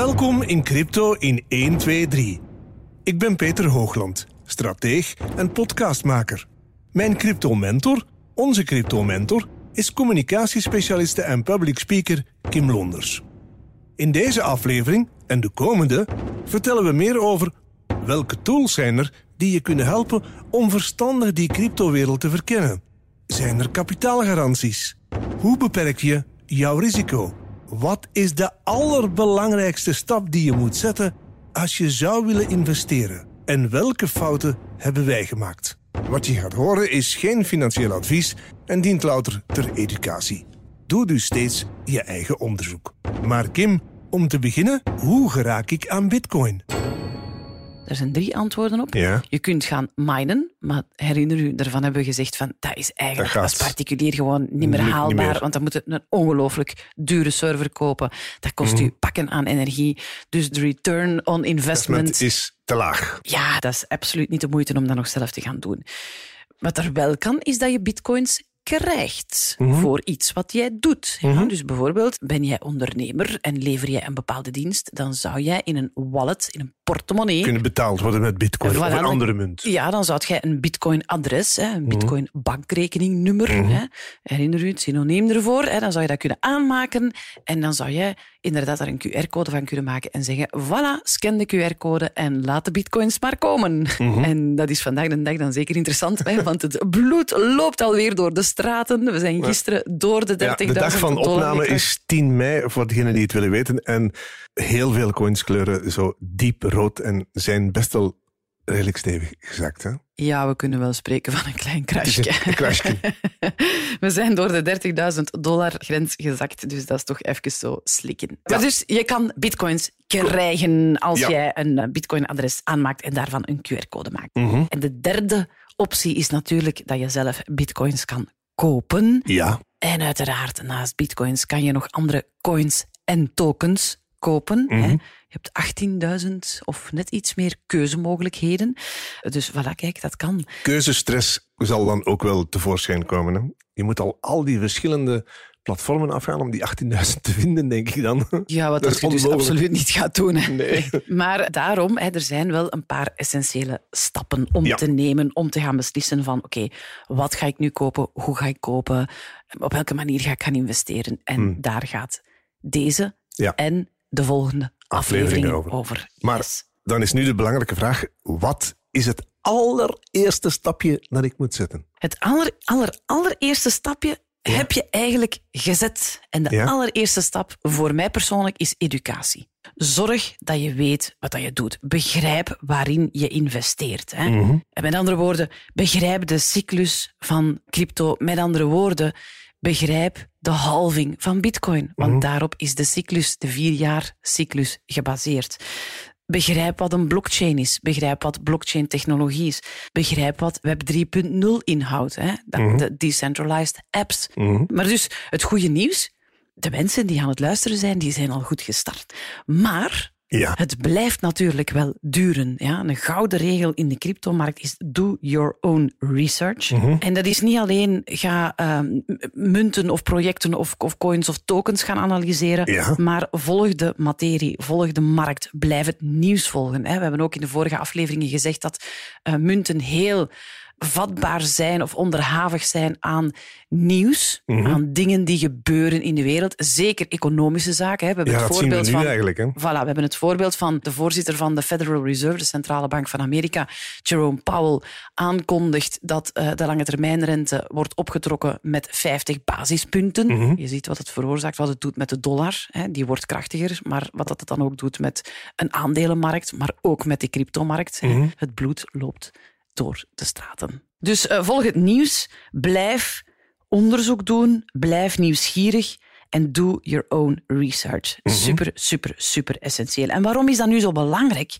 Welkom in Crypto in 1, 2, 3. Ik ben Peter Hoogland, strateeg en podcastmaker. Mijn crypto-mentor, onze crypto-mentor, is communicatiespecialiste en public speaker Kim Londers. In deze aflevering en de komende vertellen we meer over welke tools zijn er die je kunnen helpen om verstandig die cryptowereld te verkennen. Zijn er kapitaalgaranties? Hoe beperk je jouw risico? Wat is de allerbelangrijkste stap die je moet zetten als je zou willen investeren? En welke fouten hebben wij gemaakt? Wat je gaat horen is geen financieel advies en dient louter ter educatie. Doe dus steeds je eigen onderzoek. Maar Kim, om te beginnen, hoe geraak ik aan Bitcoin? Er zijn drie antwoorden op. Ja. Je kunt gaan minen, maar herinner u, daarvan hebben we gezegd van dat is eigenlijk Dat als particulier gewoon niet meer niet haalbaar, meer. want dan moet je een ongelooflijk dure server kopen. Dat kost Mhm. u pakken aan energie. Dus de return on investment, is te laag. ja, dat is absoluut niet de moeite om dat nog zelf te gaan doen. Wat er wel kan, is dat je bitcoins krijgt Mhm. voor iets wat jij doet. Ja, dus bijvoorbeeld, ben jij ondernemer en lever jij een bepaalde dienst, dan zou jij in een wallet, in een portemonnee, Kunnen betaald worden met Bitcoin of Voilà, een dan- andere munt. ja, dan zou jij een bitcoin-adres, hè, Mhm. een bitcoin-bankrekeningnummer, hè, herinner u het synoniem ervoor, hè, dan zou je dat kunnen aanmaken en dan zou jij inderdaad daar een QR-code van kunnen maken en zeggen, voilà, scan de QR-code en laat de bitcoins maar komen. Mhm. En dat is vandaag de dag dan zeker interessant, hè, want het bloed loopt alweer door de straten. We zijn gisteren door de 30.000 Ja, de dag van opname is 10 mei, voor degenen die het willen weten. En heel veel coins kleuren zo diep rood en zijn best wel redelijk stevig gezakt. Hè? Ja, we kunnen wel spreken van een klein crashje. een crashje. We zijn door de 30.000 dollar grens gezakt, dus dat is toch even zo slikken. Maar dus je kan bitcoins krijgen als Ja. jij een eh, bitcoin-adres aanmaakt en daarvan een QR-code maakt. Mhm. En de derde optie is natuurlijk dat je zelf bitcoins kan kopen. Ja, En uiteraard, naast bitcoins kan je nog andere coins en tokens kopen. Mhm. hè. Je hebt 18.000 of net iets meer keuzemogelijkheden. Dus voilà, kijk, dat kan. keuzestress zal dan ook wel tevoorschijn komen. Hè? Je moet al al die verschillende platformen afgaan om die 18.000 te vinden, denk ik dan. Ja, wat Dat je dus absoluut niet gaat doen. hè. Nee. Maar daarom, hè, er zijn wel een paar essentiële stappen om Ja. te nemen, om te gaan beslissen van oké, wat ga ik nu kopen, hoe ga ik kopen, op welke manier ga ik gaan investeren. En daar gaat deze Hmm. Ja. en de volgende aflevering over. over. Maar Yes. dan is nu de belangrijke vraag, wat is het allereerste stapje dat ik moet zetten? Het aller, aller, allereerste stapje heb je eigenlijk gezet. En de Ja. allereerste stap voor mij persoonlijk is educatie. Zorg dat je weet wat dat je doet. Begrijp waarin je investeert. Hè. Mhm. En met andere woorden, begrijp de cyclus van crypto. Met andere woorden, begrijp de halving van bitcoin. Want Mhm. daarop is de cyclus, de vier jaar cyclus, gebaseerd. Begrijp wat een blockchain is. Begrijp wat blockchain technologie is. Begrijp wat Web 3.0 inhoudt. Hè? De decentralized apps. Maar dus het goede nieuws. De mensen die aan het luisteren zijn, die zijn al goed gestart. Maar Ja. het blijft natuurlijk wel duren. Ja? Een gouden regel in de cryptomarkt is do your own research. En dat is niet alleen ga ehm, munten of projecten of, of coins of tokens gaan analyseren, Ja. maar volg de materie, volg de markt, blijf het nieuws volgen. hè. We hebben ook in de vorige afleveringen gezegd dat eh, munten heel vatbaar zijn of onderhavig zijn aan nieuws, Mhm. aan dingen die gebeuren in de wereld. Zeker economische zaken. Hè. We hebben Ja, het voorbeeld van, eigenlijk. Hè? Voilà, we hebben het voorbeeld van de voorzitter van de Federal Reserve, de centrale bank van Amerika, Jerome Powell, aankondigt dat eh, de lange termijnrente wordt opgetrokken met 50 basispunten. Mhm. Je ziet wat het veroorzaakt, wat het doet met de dollar. Hè, die wordt krachtiger, maar wat dat dan ook doet met een aandelenmarkt, maar ook met de cryptomarkt. Mhm. Het bloed loopt door de straten. Dus eh, volg het nieuws, blijf onderzoek doen, blijf nieuwsgierig en do your own research. Mhm. Super, super, super essentieel. En waarom is dat nu zo belangrijk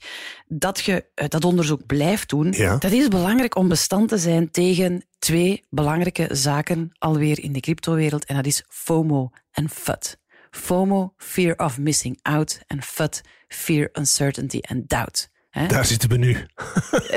dat je eh, dat onderzoek blijft doen? Ja. Dat is belangrijk om bestand te zijn tegen twee belangrijke zaken alweer in de cryptowereld en dat is FOMO en FUD. FOMO, fear of missing out, en FUD, fear, uncertainty and doubt. Hè? Daar zitten we nu.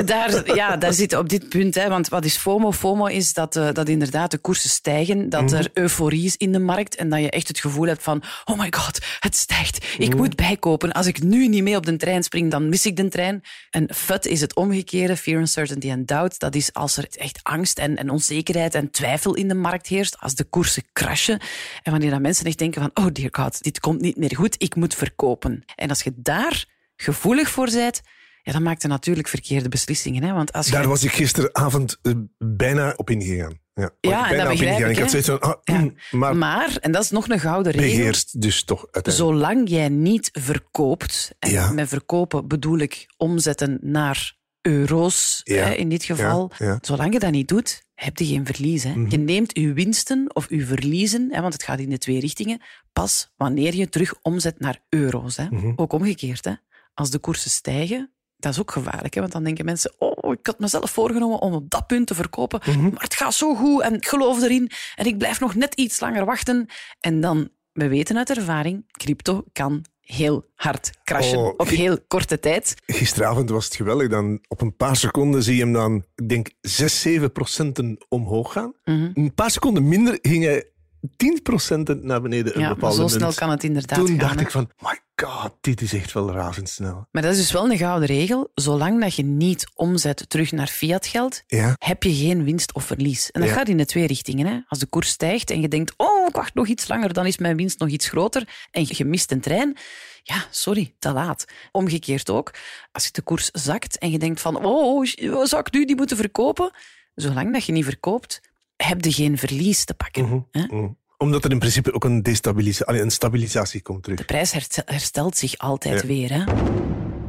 Daar, ja, daar zitten op dit punt. Hè, want wat is FOMO? FOMO is dat, uh, dat inderdaad de koersen stijgen, dat Mhm. er euforie is in de markt en dat je echt het gevoel hebt van oh my god, het stijgt. Ik Mhm. moet bijkopen. Als ik nu niet mee op de trein spring, dan mis ik de trein. En FUD is het omgekeerde, fear, uncertainty and doubt. Dat is als er echt angst en, en onzekerheid en twijfel in de markt heerst, als de koersen crashen en wanneer dan mensen echt denken van oh dear god, dit komt niet meer goed, ik moet verkopen. En als je daar gevoelig voor bent, ja, dan maakt natuurlijk verkeerde beslissingen. Hè? Want als je... Daar was ik gisteravond eh, bijna op ingegaan. Ja, Ja, en dat begrijp ik, Ik had zoiets van, ah, mm, maar Maar, en dat is nog een gouden regel, beheerst dus toch uiteindelijk. zolang jij niet verkoopt, en Ja. met verkopen bedoel ik omzetten naar euro's hè, in dit geval, zolang je dat niet doet, heb je geen verlies. Hè. Je neemt je winsten of je verliezen, hè, want het gaat in de twee richtingen, pas wanneer je terug omzet naar euro's. Hè. Ook omgekeerd. Hè. Als de koersen stijgen, dat is ook gevaarlijk. Hè, want dan denken mensen, oh, ik had mezelf voorgenomen om op dat punt te verkopen, maar het gaat zo goed en ik geloof erin en ik blijf nog net iets langer wachten. En dan, we weten uit ervaring, crypto kan heel hard crashen Oh, op heel korte tijd. Gisteravond was het geweldig. Dan op een paar seconden zie je hem dan, ik denk, 6, 7 procenten omhoog gaan. Mhm. Een paar seconden minder ging hij 10 procenten naar beneden. Een Ja, bepaalde zo snel kan het inderdaad Toen gaan. dacht hè. ik van, my god, dit is echt wel razendsnel. Maar dat is dus wel een gouden regel. Zolang dat je niet omzet terug naar fiatgeld, Ja. heb je geen winst of verlies. En dat Ja. gaat in de twee richtingen. Hè. Als de koers stijgt en je denkt, oh, ik wacht nog iets langer, dan is mijn winst nog iets groter. En je mist een trein. Ja, sorry, te laat. Omgekeerd ook. Als de koers zakt en je denkt van, oh, zou ik nu die moeten verkopen? Zolang dat je niet verkoopt, heb je geen verlies te pakken. hè. Mm. Omdat er in principe ook een, destabilisa allee, een stabilisatie komt terug. De prijs herst- herstelt zich altijd Ja. weer. Hè?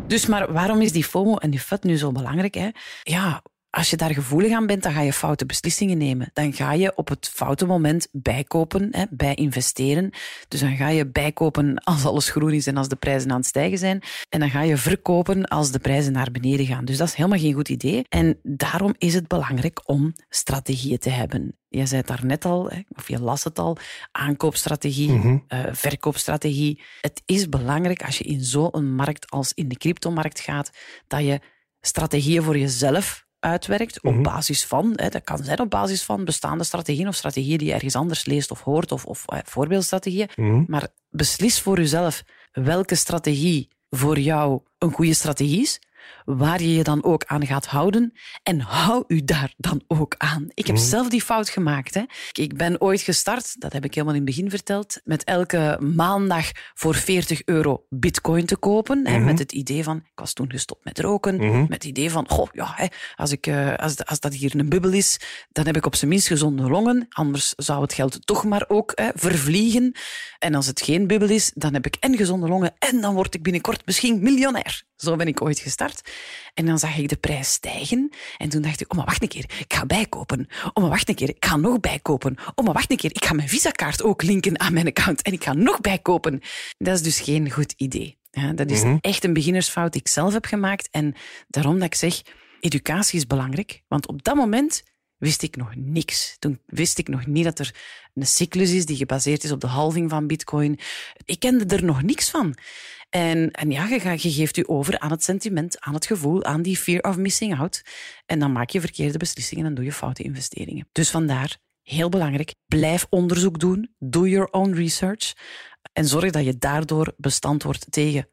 Dus maar waarom is die FOMO en die FUD nu zo belangrijk? Hè? Ja, als je daar gevoelig aan bent, dan ga je foute beslissingen nemen. Dan ga je op het foute moment bijkopen, hè, bij investeren. Dus dan ga je bijkopen als alles groen is en als de prijzen aan het stijgen zijn. En dan ga je verkopen als de prijzen naar beneden gaan. Dus dat is helemaal geen goed idee. En daarom is het belangrijk om strategieën te hebben. Je zei het daarnet al, hè, of je las het al, aankoopstrategie, eh, verkoopstrategie. Het is belangrijk als je in zo'n markt als in de cryptomarkt gaat, dat je strategieën voor jezelf uitwerkt op basis van, hè, dat kan zijn op basis van bestaande strategieën of strategieën die je ergens anders leest of hoort of, of eh, voorbeeldstrategieën. Maar beslis voor jezelf welke strategie voor jou een goede strategie is, waar je je dan ook aan gaat houden en hou u daar dan ook aan. Ik heb zelf die fout gemaakt. Hè. Ik ben ooit gestart, dat heb ik helemaal in het begin verteld, met elke maandag voor 40 euro bitcoin te kopen. Hè, met het idee van, ik was toen gestopt met roken, met het idee van, goh, ja, hè, als, ik, eh, als, als dat hier een bubbel is, dan heb ik op zijn minst gezonde longen, anders zou het geld toch maar ook hè, vervliegen. En als het geen bubbel is, dan heb ik en gezonde longen en dan word ik binnenkort misschien miljonair. Zo ben ik ooit gestart. En dan zag ik de prijs stijgen. En toen dacht ik, oh maar wacht een keer, ik ga bijkopen. Oh maar wacht een keer, ik ga nog bijkopen. Oh maar wacht een keer, ik ga mijn Visa-kaart ook linken aan mijn account. En ik ga nog bijkopen. Dat is dus geen goed idee. Ja, dat is echt een beginnersfout die ik zelf heb gemaakt. En daarom dat ik zeg, educatie is belangrijk. Want op dat moment wist ik nog niks. Toen wist ik nog niet dat er een cyclus is die gebaseerd is op de halving van bitcoin. Ik kende er nog niks van. En, en ja, je, geeft je over aan het sentiment, aan het gevoel, aan die fear of missing out. En dan maak je verkeerde beslissingen en doe je foute investeringen. Dus vandaar, heel belangrijk, blijf onderzoek doen. Do your own research. En zorg dat je daardoor bestand wordt tegen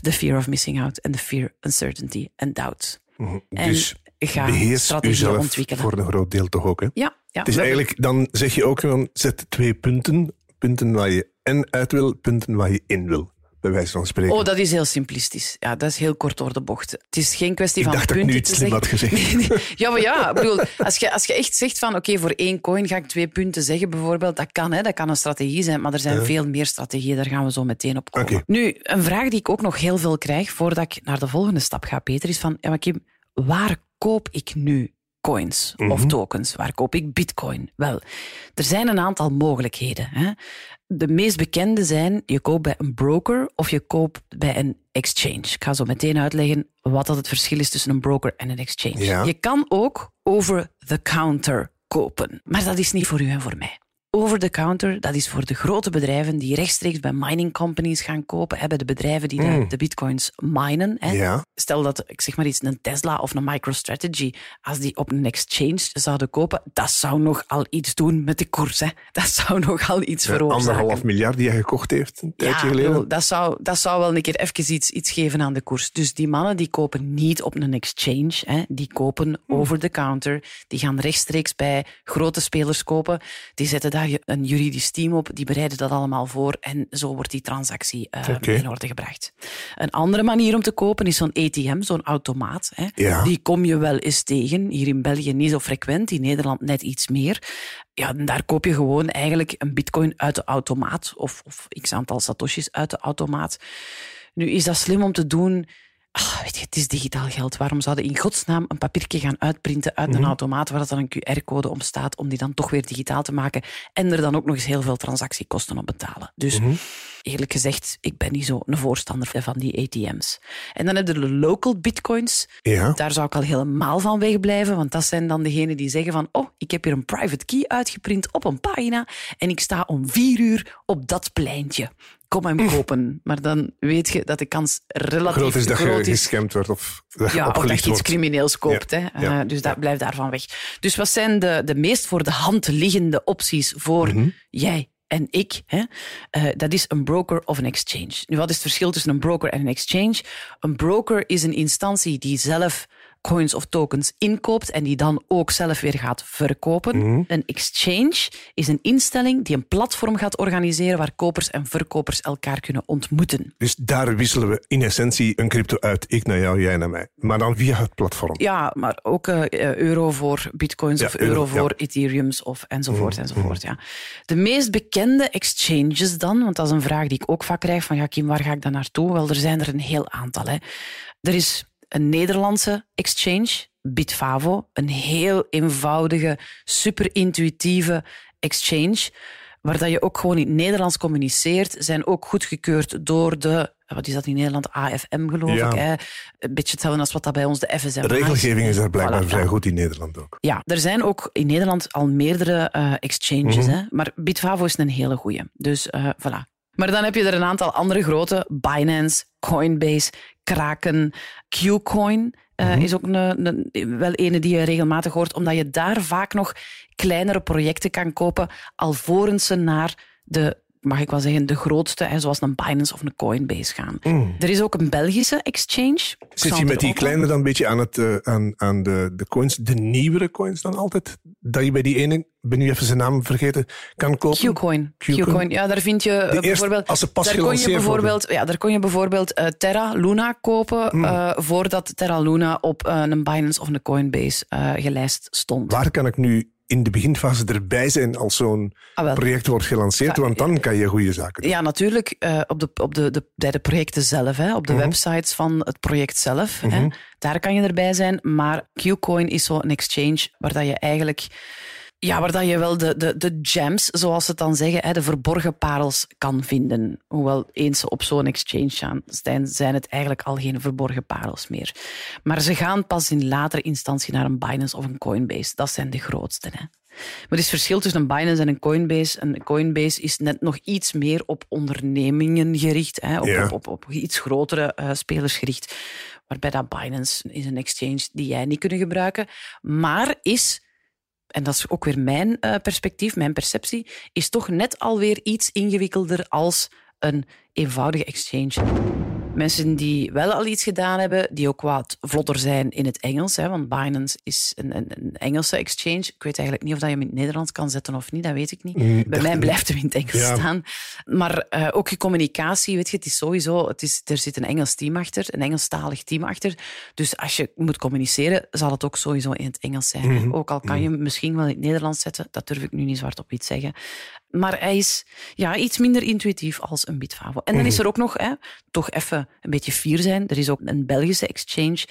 de fear of missing out en de fear, uncertainty en doubt. En dus ga beheers jezelf ontwikkelen. voor een groot deel toch ook. Hè? Ja, ja. Het is eigenlijk, dan zeg je ook van, zet twee punten. Punten waar je en uit wil, punten waar je in wil. Bij wijze van spreken. Oh, dat is heel simplistisch. Ja, dat is heel kort door de bocht. Het is geen kwestie Ik van dacht dat ik punten nu slim had gezegd. Nee, nee. Ja, maar ja, ik bedoel, als je, als je echt zegt van oké, voor één coin ga ik twee punten zeggen bijvoorbeeld, dat kan, hè, dat kan een strategie zijn, maar er zijn veel meer strategieën, daar gaan we zo meteen op komen. Nu, een vraag die ik ook nog heel veel krijg voordat ik naar de volgende stap ga, Peter, is van, ja, maar Kim, waar koop ik nu coins of tokens? Waar koop ik bitcoin? Wel, er zijn een aantal mogelijkheden. Hè. De meest bekende zijn, je koopt bij een broker of je koopt bij een exchange. Ik ga zo meteen uitleggen wat dat het verschil is tussen een broker en een exchange. Ja. Je kan ook over the counter kopen, maar dat is niet voor u en voor mij. Over the counter, dat is voor de grote bedrijven die rechtstreeks bij mining companies gaan kopen, bij de bedrijven die de, Mm. de bitcoins minen. Hè. Ja. Stel dat, ik zeg maar iets, een Tesla of een MicroStrategy, als die op een exchange zouden kopen, dat zou nogal iets doen met de koers. Hè. Dat zou nogal iets Ja, veroorzaken. anderhalf miljard die hij gekocht heeft een tijdje Ja, geleden. bedoel, dat, zou, dat zou wel een keer even iets, iets geven aan de koers. Dus die mannen die kopen niet op een exchange, hè, die kopen over the counter. Die gaan rechtstreeks bij grote spelers kopen. Die zetten daar een juridisch team op, die bereiden dat allemaal voor en zo wordt die transactie eh, in orde gebracht. Een andere manier om te kopen is zo'n ATM, zo'n automaat. Hè. Ja. Die kom je wel eens tegen. Hier in België niet zo frequent, in Nederland net iets meer. Ja, daar koop je gewoon eigenlijk een bitcoin uit de automaat of, of x aantal satoshis uit de automaat. Nu is dat slim om te doen. Ah, weet je, het is digitaal geld. Waarom zouden in godsnaam een papiertje gaan uitprinten uit een automaat waar dan een QR-code om staat om die dan toch weer digitaal te maken en er dan ook nog eens heel veel transactiekosten op betalen. Dus eerlijk gezegd, ik ben niet zo een voorstander van die ATM's. En dan heb je de local bitcoins. Ja. Daar zou ik al helemaal van wegblijven, want dat zijn dan degenen die zeggen van oh, ik heb hier een private key uitgeprint op een pagina en ik sta om vier uur op dat pleintje. Kom hem kopen. Maar dan weet je dat de kans relatief Groot is dat je is gescamd wordt of dat ja, of dat je iets crimineels koopt. Ja, Hè. ja, Eh, dus dat, blijf daarvan weg. Dus wat zijn de, de meest voor de hand liggende opties voor Mhm. jij en ik? Hè? Eh, dat is een broker of een exchange. Nu, wat is het verschil tussen een broker en een exchange? Een broker is een instantie die zelf coins of tokens inkoopt en die dan ook zelf weer gaat verkopen. Mhm. Een exchange is een instelling die een platform gaat organiseren waar kopers en verkopers elkaar kunnen ontmoeten. Dus daar wisselen we in essentie een crypto uit. Ik naar jou, jij naar mij. Maar dan via het platform. Ja, maar ook eh, eh, euro voor bitcoins Ja, of euro, euro, ja. voor ethereums of enzovoort enzovoort. Ja. De meest bekende exchanges dan, want dat is een vraag die ik ook vaak krijg van ja Kim, waar ga ik dan naartoe? Wel, er zijn er een heel aantal. Hè. Er is een Nederlandse exchange, Bitfavo, een heel eenvoudige, super intuïtieve exchange waar dat je ook gewoon in het Nederlands communiceert, zijn ook goedgekeurd door de, wat is dat in Nederland, AFM geloof Ja. ik. Hè? Een beetje hetzelfde als wat dat bij ons de FSM De regelgeving is daar blijkbaar Voilà, vrij ja. goed in Nederland ook. Ja, er zijn ook in Nederland al meerdere eh, exchanges, Mhm. hè? maar Bitfavo is een hele goeie. Dus eh voilà. Maar dan heb je er een aantal andere grote. Binance, Coinbase, Kraken, Qcoin Mhm. is ook een, een- wel ene die je regelmatig hoort, omdat je daar vaak nog kleinere projecten kan kopen, alvorens ze naar de, mag ik wel zeggen, de grootste, hè, zoals een Binance of een Coinbase gaan. Er is ook een Belgische exchange. Mm. Zit je met die kleine dan een beetje aan, het, eh, aan, aan de, de coins, de nieuwere coins dan altijd? Dat je bij die ene, ik ben nu even zijn naam vergeten, kan kopen? Qcoin. Qcoin. Qcoin. Ja, daar vind je eh, eerste- bijvoorbeeld. als ze pas daar kon je worden. bijvoorbeeld, ja, daar kon je bijvoorbeeld eh, Terra Luna kopen eh, voordat Terra Luna op eh, een Binance of een Coinbase eh, gelijst stond. Waar kan ik nu in de beginfase erbij zijn als zo'n Ah, project wordt gelanceerd? Ja, Want dan kan je goede zaken doen. Ja, natuurlijk eh, op, de, op de, de, bij de projecten zelf, hè, op de Mhm. websites van het project zelf. Hè, daar kan je erbij zijn. Maar Qcoin is zo'n exchange waar dat je eigenlijk ja, waar dat je wel de, de, de gems, zoals ze het dan zeggen, hè, de verborgen parels kan vinden. Hoewel eens ze op zo'n exchange gaan, zijn, zijn het eigenlijk al geen verborgen parels meer. Maar ze gaan pas in latere instantie naar een Binance of een Coinbase. Dat zijn de grootste. Hè. Maar er is verschil tussen een Binance en een Coinbase. Een Coinbase is net nog iets meer op ondernemingen gericht, hè, op, Ja. op, op, op iets grotere eh, spelers gericht. Waarbij dat Binance is een exchange die jij niet kunt gebruiken, maar is en dat is ook weer mijn eh, perspectief, mijn perceptie, is toch net alweer iets ingewikkelder als een eenvoudige exchange. Mensen die wel al iets gedaan hebben, die ook wat vlotter zijn in het Engels, hè, want Binance is een, een, een Engelse exchange. Ik weet eigenlijk niet of dat je hem in het Nederlands kan zetten of niet, dat weet ik niet. Mm, Bij mij blijft hem in het Engels Ja. staan. Maar eh, ook je communicatie, weet je, het is sowieso, het is, er zit een Engels team achter, een Engelstalig team achter. Dus als je moet communiceren, zal het ook sowieso in het Engels zijn. Mhm. Ook al kan je hem misschien wel in het Nederlands zetten, dat durf ik nu niet zwart op iets zeggen. Maar hij is ja, iets minder intuïtief als een Bitfavo. En dan Mhm. is er ook nog, hè, toch even een beetje fier zijn, er is ook een Belgische exchange,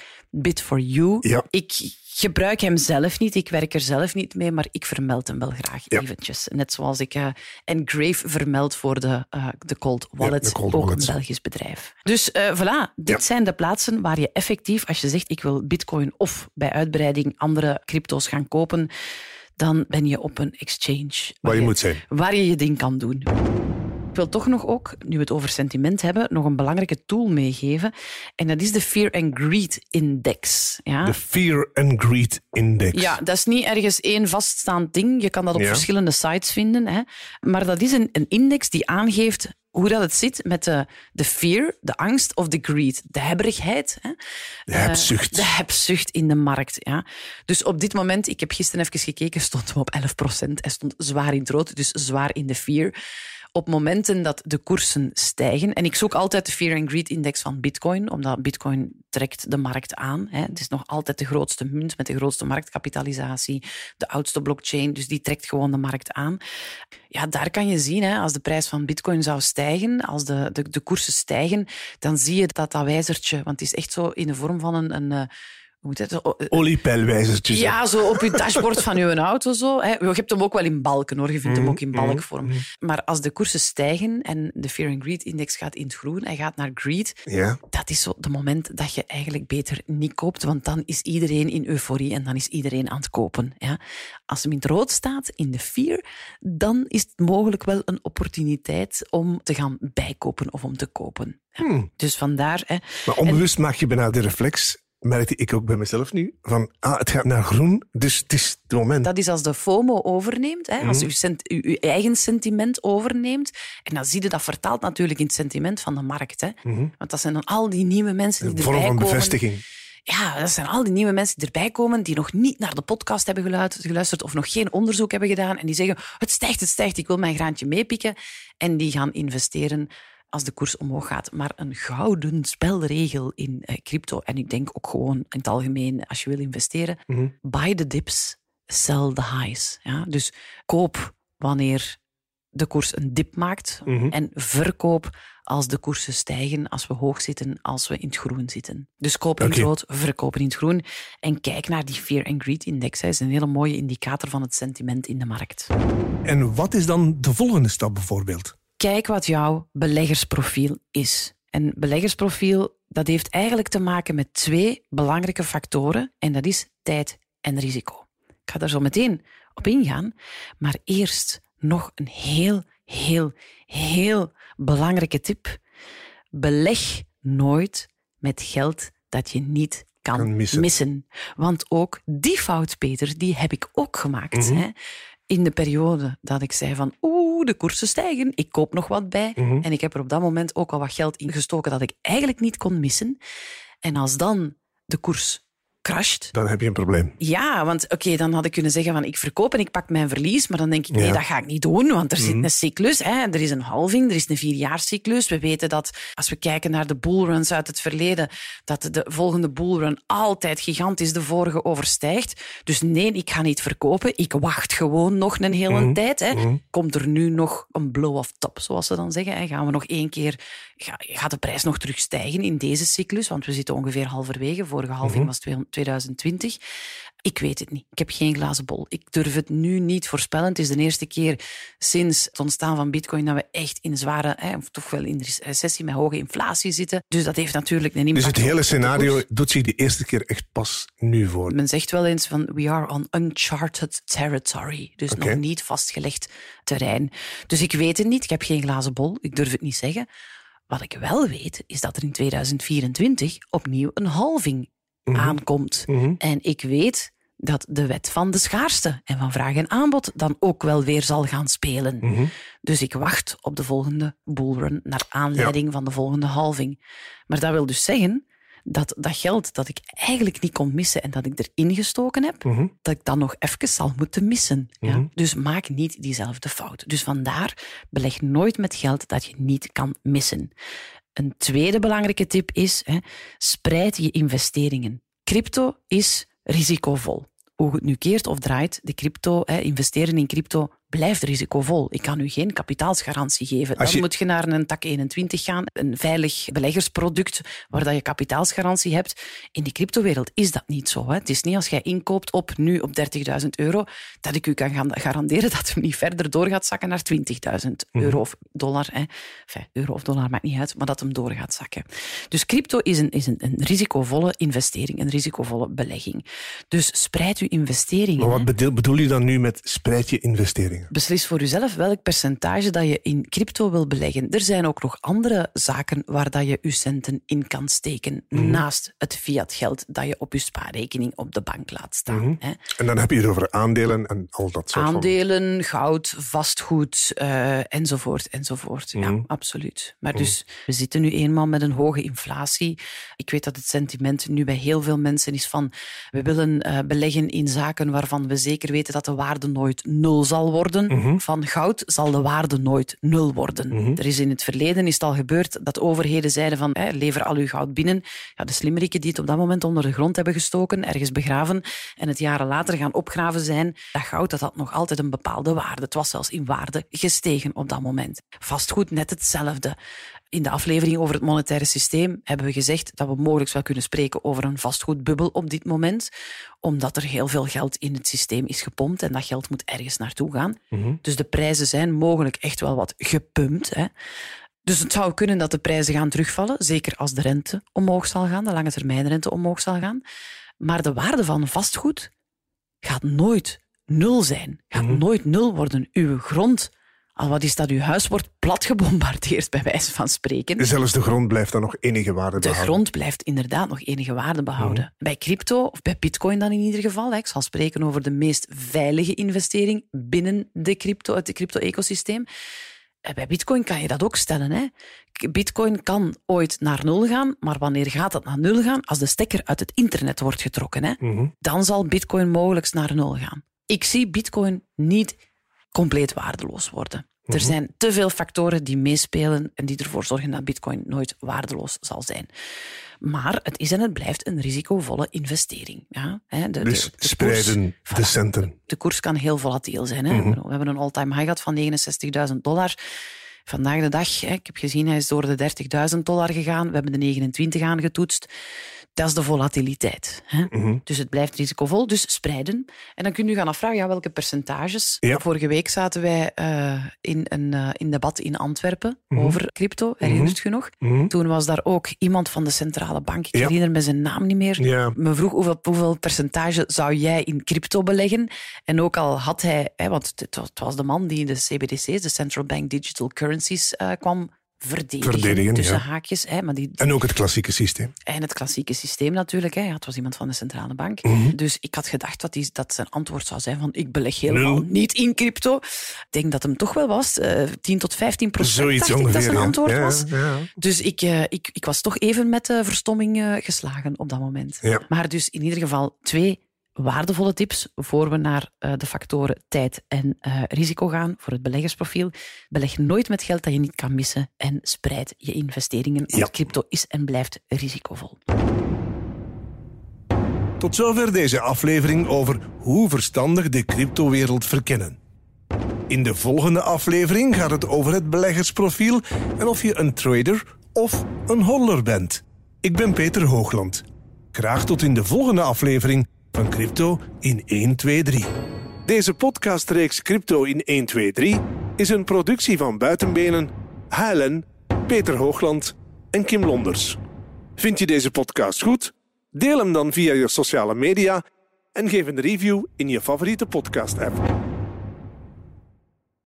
Bit4You. Ja. Ik gebruik hem zelf niet, ik werk er zelf niet mee, maar ik vermeld hem wel graag Ja. eventjes. Net zoals ik eh, Engrave vermeld voor de, eh, de Cold Wallet, de Cold ook Wallets. een Belgisch bedrijf. Dus eh, voilà, dit zijn de plaatsen waar je effectief, als je zegt ik wil bitcoin of bij uitbreiding andere crypto's gaan kopen, dan ben je op een exchange. Waar je moet zijn. Waar je je ding kan doen. Ik wil toch nog ook, nu we het over sentiment hebben, nog een belangrijke tool meegeven. En dat is de Fear and Greed Index. Ja? De Fear and Greed Index. Ja, dat is niet ergens één vaststaand ding. Je kan dat op Ja. verschillende sites vinden. Hè. Maar dat is een, een index die aangeeft hoe dat het zit met de, de fear, de angst of de greed, de hebberigheid. Hè. De hebzucht. De hebzucht in de markt. Ja. Dus op dit moment, ik heb gisteren even gekeken, stond hem op 11 procent. Hij stond zwaar in het rood, dus zwaar in de fear. Op momenten dat de koersen stijgen, en ik zoek altijd de Fear and Greed Index van Bitcoin, omdat Bitcoin trekt de markt aan. Hè. Het is nog altijd de grootste munt met de grootste marktkapitalisatie, de oudste blockchain, dus die trekt gewoon de markt aan. Ja, daar kan je zien, hè, als de prijs van Bitcoin zou stijgen, als de, de, de koersen stijgen, dan zie je dat dat wijzertje, want het is echt zo in de vorm van een. een eh, moet het? Oh, eh, Oliepeilwijzertjes. ja, zo op je dashboard van je auto. Zo. Je hebt hem ook wel in balken, hoor. Je vindt hem ook in balkvorm. Maar als de koersen stijgen en de Fear and Greed Index gaat in het groen en gaat naar greed, Ja. dat is zo het moment dat je eigenlijk beter niet koopt, want dan is iedereen in euforie en dan is iedereen aan het kopen. Ja. Als hem in het rood staat, in de fear, dan is het mogelijk wel een opportuniteit om te gaan bijkopen of om te kopen. Ja. Dus vandaar... Hè, Maar onbewust maak je bijna de reflex, merkte ik ook bij mezelf nu, van ah, het gaat naar groen, dus het is het moment. Dat is als de FOMO overneemt, hè, als u, sent, u, uw eigen sentiment overneemt. En dan zie je dat vertaalt natuurlijk in het sentiment van de markt. Hè. Want dat zijn dan al die nieuwe mensen die Een vorm erbij van komen. bevestiging. Ja, dat zijn al die nieuwe mensen die erbij komen, die nog niet naar de podcast hebben geluisterd of nog geen onderzoek hebben gedaan. En die zeggen, het stijgt, het stijgt, ik wil mijn graantje meepikken. En die gaan investeren als de koers omhoog gaat. Maar een gouden spelregel in eh, crypto, en ik denk ook gewoon in het algemeen, als je wil investeren, buy the dips, sell the highs. Ja? Dus koop wanneer de koers een dip maakt en verkoop als de koersen stijgen, als we hoog zitten, als we in het groen zitten. Dus kopen in het Oké. rood, verkopen in het groen. En kijk naar die Fear and Greed Index. Dat is een hele mooie indicator van het sentiment in de markt. En wat is dan de volgende stap bijvoorbeeld? Kijk wat jouw beleggersprofiel is. En beleggersprofiel, dat heeft eigenlijk te maken met twee belangrijke factoren. En dat is tijd en risico. Ik ga daar zo meteen op ingaan. Maar eerst nog een heel, heel, heel belangrijke tip. Beleg nooit met geld dat je niet kan, Kan missen. missen. Want ook die fout, Peter, die heb ik ook gemaakt. hè. In de periode dat ik zei van oeh, de koersen stijgen, ik koop nog wat bij. En ik heb er op dat moment ook al wat geld in gestoken dat ik eigenlijk niet kon missen. En als dan de koers crasht, Dan heb je een probleem. ja, want oké, dan had ik kunnen zeggen van ik verkoop en ik pak mijn verlies, maar dan denk ik nee, Ja. dat ga ik niet doen, want er zit een cyclus, hè. er is een halving, er is een vierjaarscyclus. We weten dat als we kijken naar de bullruns uit het verleden, dat de volgende bullrun altijd gigantisch de vorige overstijgt. Dus nee, ik ga niet verkopen, ik wacht gewoon nog een hele tijd. Hè. Komt er nu nog een blow-off top, zoals ze dan zeggen? Hè. Gaan we nog één keer, ga- gaat de prijs nog terug stijgen in deze cyclus? Want we zitten ongeveer halverwege, vorige halving was 2020. Ik weet het niet. Ik heb geen glazen bol. Ik durf het nu niet voorspellen. Het is de eerste keer sinds het ontstaan van Bitcoin dat we echt in zware, hè, of toch wel in recessie met hoge inflatie zitten. Dus dat heeft natuurlijk een impact. Dus het hele scenario doet zich de eerste keer echt pas nu voor. Men zegt wel eens van we are on uncharted territory. Dus nog niet vastgelegd terrein. Dus ik weet het niet. Ik heb geen glazen bol. Ik durf het niet zeggen. Wat ik wel weet, is dat er in 2024 opnieuw een halving aankomt. En ik weet dat de wet van de schaarste en van vraag en aanbod dan ook wel weer zal gaan spelen. Dus ik wacht op de volgende bullrun naar aanleiding van de volgende halving. Maar dat wil dus zeggen dat dat geld dat ik eigenlijk niet kon missen en dat ik erin gestoken heb, dat ik dan nog even zal moeten missen. Ja? Dus maak niet diezelfde fout. Dus vandaar, beleg nooit met geld dat je niet kan missen. Een tweede belangrijke tip is, hè, spreid je investeringen. Crypto is risicovol. Hoe het nu keert of draait, de crypto, hè, investeren in crypto blijft risicovol. Ik kan u geen kapitaalsgarantie geven. Dan moet je naar een tak 21 gaan, een veilig beleggersproduct waar dat je kapitaalsgarantie hebt. In die cryptowereld is dat niet zo. Hè. Het is niet als jij inkoopt op nu op 30.000 euro, dat ik u kan gaan garanderen dat het niet verder door gaat zakken naar 20.000 mhm. euro of dollar. Hè. Enfin, euro of dollar maakt niet uit, maar dat hem door gaat zakken. Dus crypto is een, is een, een risicovolle investering, een risicovolle belegging. Dus spreid uw investeringen. Maar wat bedoel je dan nu met spreid je investeringen? Beslis voor jezelf welk percentage dat je in crypto wil beleggen. Er zijn ook nog andere zaken waar dat je je centen in kan steken, mhm. naast het fiat geld dat je op je spaarrekening op de bank laat staan. Mhm. hè. En dan heb je het over aandelen en al dat soort Aandelen, goud, vastgoed, uh, enzovoort, enzovoort. Ja, mhm. absoluut. Maar dus, we zitten nu eenmaal met een hoge inflatie. Ik weet dat het sentiment nu bij heel veel mensen is van, we willen uh, beleggen in zaken waarvan we zeker weten dat de waarde nooit nul zal worden. Mhm. Van goud zal de waarde nooit nul worden. Mhm. Er is in het verleden is het al gebeurd dat overheden zeiden van lever al uw goud binnen. Ja, de slimmeriken die het op dat moment onder de grond hebben gestoken, ergens begraven en het jaren later gaan opgraven zijn, dat goud dat had nog altijd een bepaalde waarde. Het was zelfs in waarde gestegen op dat moment. Vastgoed net hetzelfde. In de aflevering over het monetaire systeem hebben we gezegd dat we mogelijk wel kunnen spreken over een vastgoedbubbel op dit moment, omdat er heel veel geld in het systeem is gepompt en dat geld moet ergens naartoe gaan. Mhm. Dus de prijzen zijn mogelijk echt wel wat gepumpt. Hè. Dus het zou kunnen dat de prijzen gaan terugvallen, zeker als de rente omhoog zal gaan, de lange termijnrente omhoog zal gaan. Maar de waarde van vastgoed gaat nooit nul zijn, gaat mhm. nooit nul worden. Uw grond al wat is dat, uw huis wordt plat gebombardeerd, bij wijze van spreken. Zelfs de grond blijft dan nog enige waarde behouden. De grond blijft inderdaad nog enige waarde behouden. Mhm. Bij crypto, of bij bitcoin dan in ieder geval, ik zal spreken over de meest veilige investering binnen de crypto, het crypto-ecosysteem. Eh, bij bitcoin kan je dat ook stellen. Hè? Bitcoin kan ooit naar nul gaan, maar wanneer gaat het naar nul gaan? Als de stekker uit het internet wordt getrokken. Hè? Mhm. Dan zal bitcoin mogelijk naar nul gaan. Ik zie bitcoin niet compleet waardeloos worden. Er mhm. zijn te veel factoren die meespelen en die ervoor zorgen dat bitcoin nooit waardeloos zal zijn. Maar het is en het blijft een risicovolle investering. Ja, de, dus de, spreiden de centen. De koers kan heel volatiel zijn. Hè. Mhm. We hebben een all-time high gehad van 69.000 dollar. Vandaag de dag, ik heb gezien, hij is door de 30.000 dollar gegaan. We hebben de 29 aangetoetst. Dat is de volatiliteit. Hè? Mhm. Dus het blijft risicovol, dus spreiden. En dan kun je gaan afvragen, ja, welke percentages? Vorige week zaten wij uh, in een uh, in debat in Antwerpen mhm. over crypto, herinnert mm -hmm. je nog? Toen was daar ook iemand van de centrale bank, ik herinner me zijn naam niet meer, ja. me vroeg hoeveel, hoeveel percentage zou jij in crypto beleggen? En ook al had hij, hè, want het, was de man die de CBDC's, de Central Bank Digital Currencies, uh, kwam verdedigen, verdedigen tussen haakjes. Hè, maar die, en ook het klassieke systeem. En het klassieke systeem natuurlijk. Hè. het was iemand van de centrale bank. Mhm. Dus ik had gedacht dat, die, dat zijn antwoord zou zijn van ik beleg helemaal niet in crypto. Ik denk dat hem toch wel was. Uh, eh, 10 tot 15 procent Zoiets dacht ongeveer, ik dat zijn antwoord ja. was. Ja, dus ik, uh, ik, ik was toch even met de verstomming uh, geslagen op dat moment. Maar dus in ieder geval twee waardevolle tips voor we naar uh, de factoren tijd en uh, risico gaan voor het beleggersprofiel. Beleg nooit met geld dat je niet kan missen en spreid je investeringen, want ja. crypto is en blijft risicovol. Tot zover deze aflevering over hoe verstandig de cryptowereld verkennen. In de volgende aflevering gaat het over het beleggersprofiel en of je een trader of een holder bent. Ik ben Peter Hoogland. Graag tot in de volgende aflevering van Crypto in 1, 2, 3. Deze podcastreeks Crypto in 1, 2, 3 is een productie van Buitenbenen, HLN, Peter Hoogland en Kim Londers. Vind je deze podcast goed? Deel hem dan via je sociale media en geef een review in je favoriete podcast-app.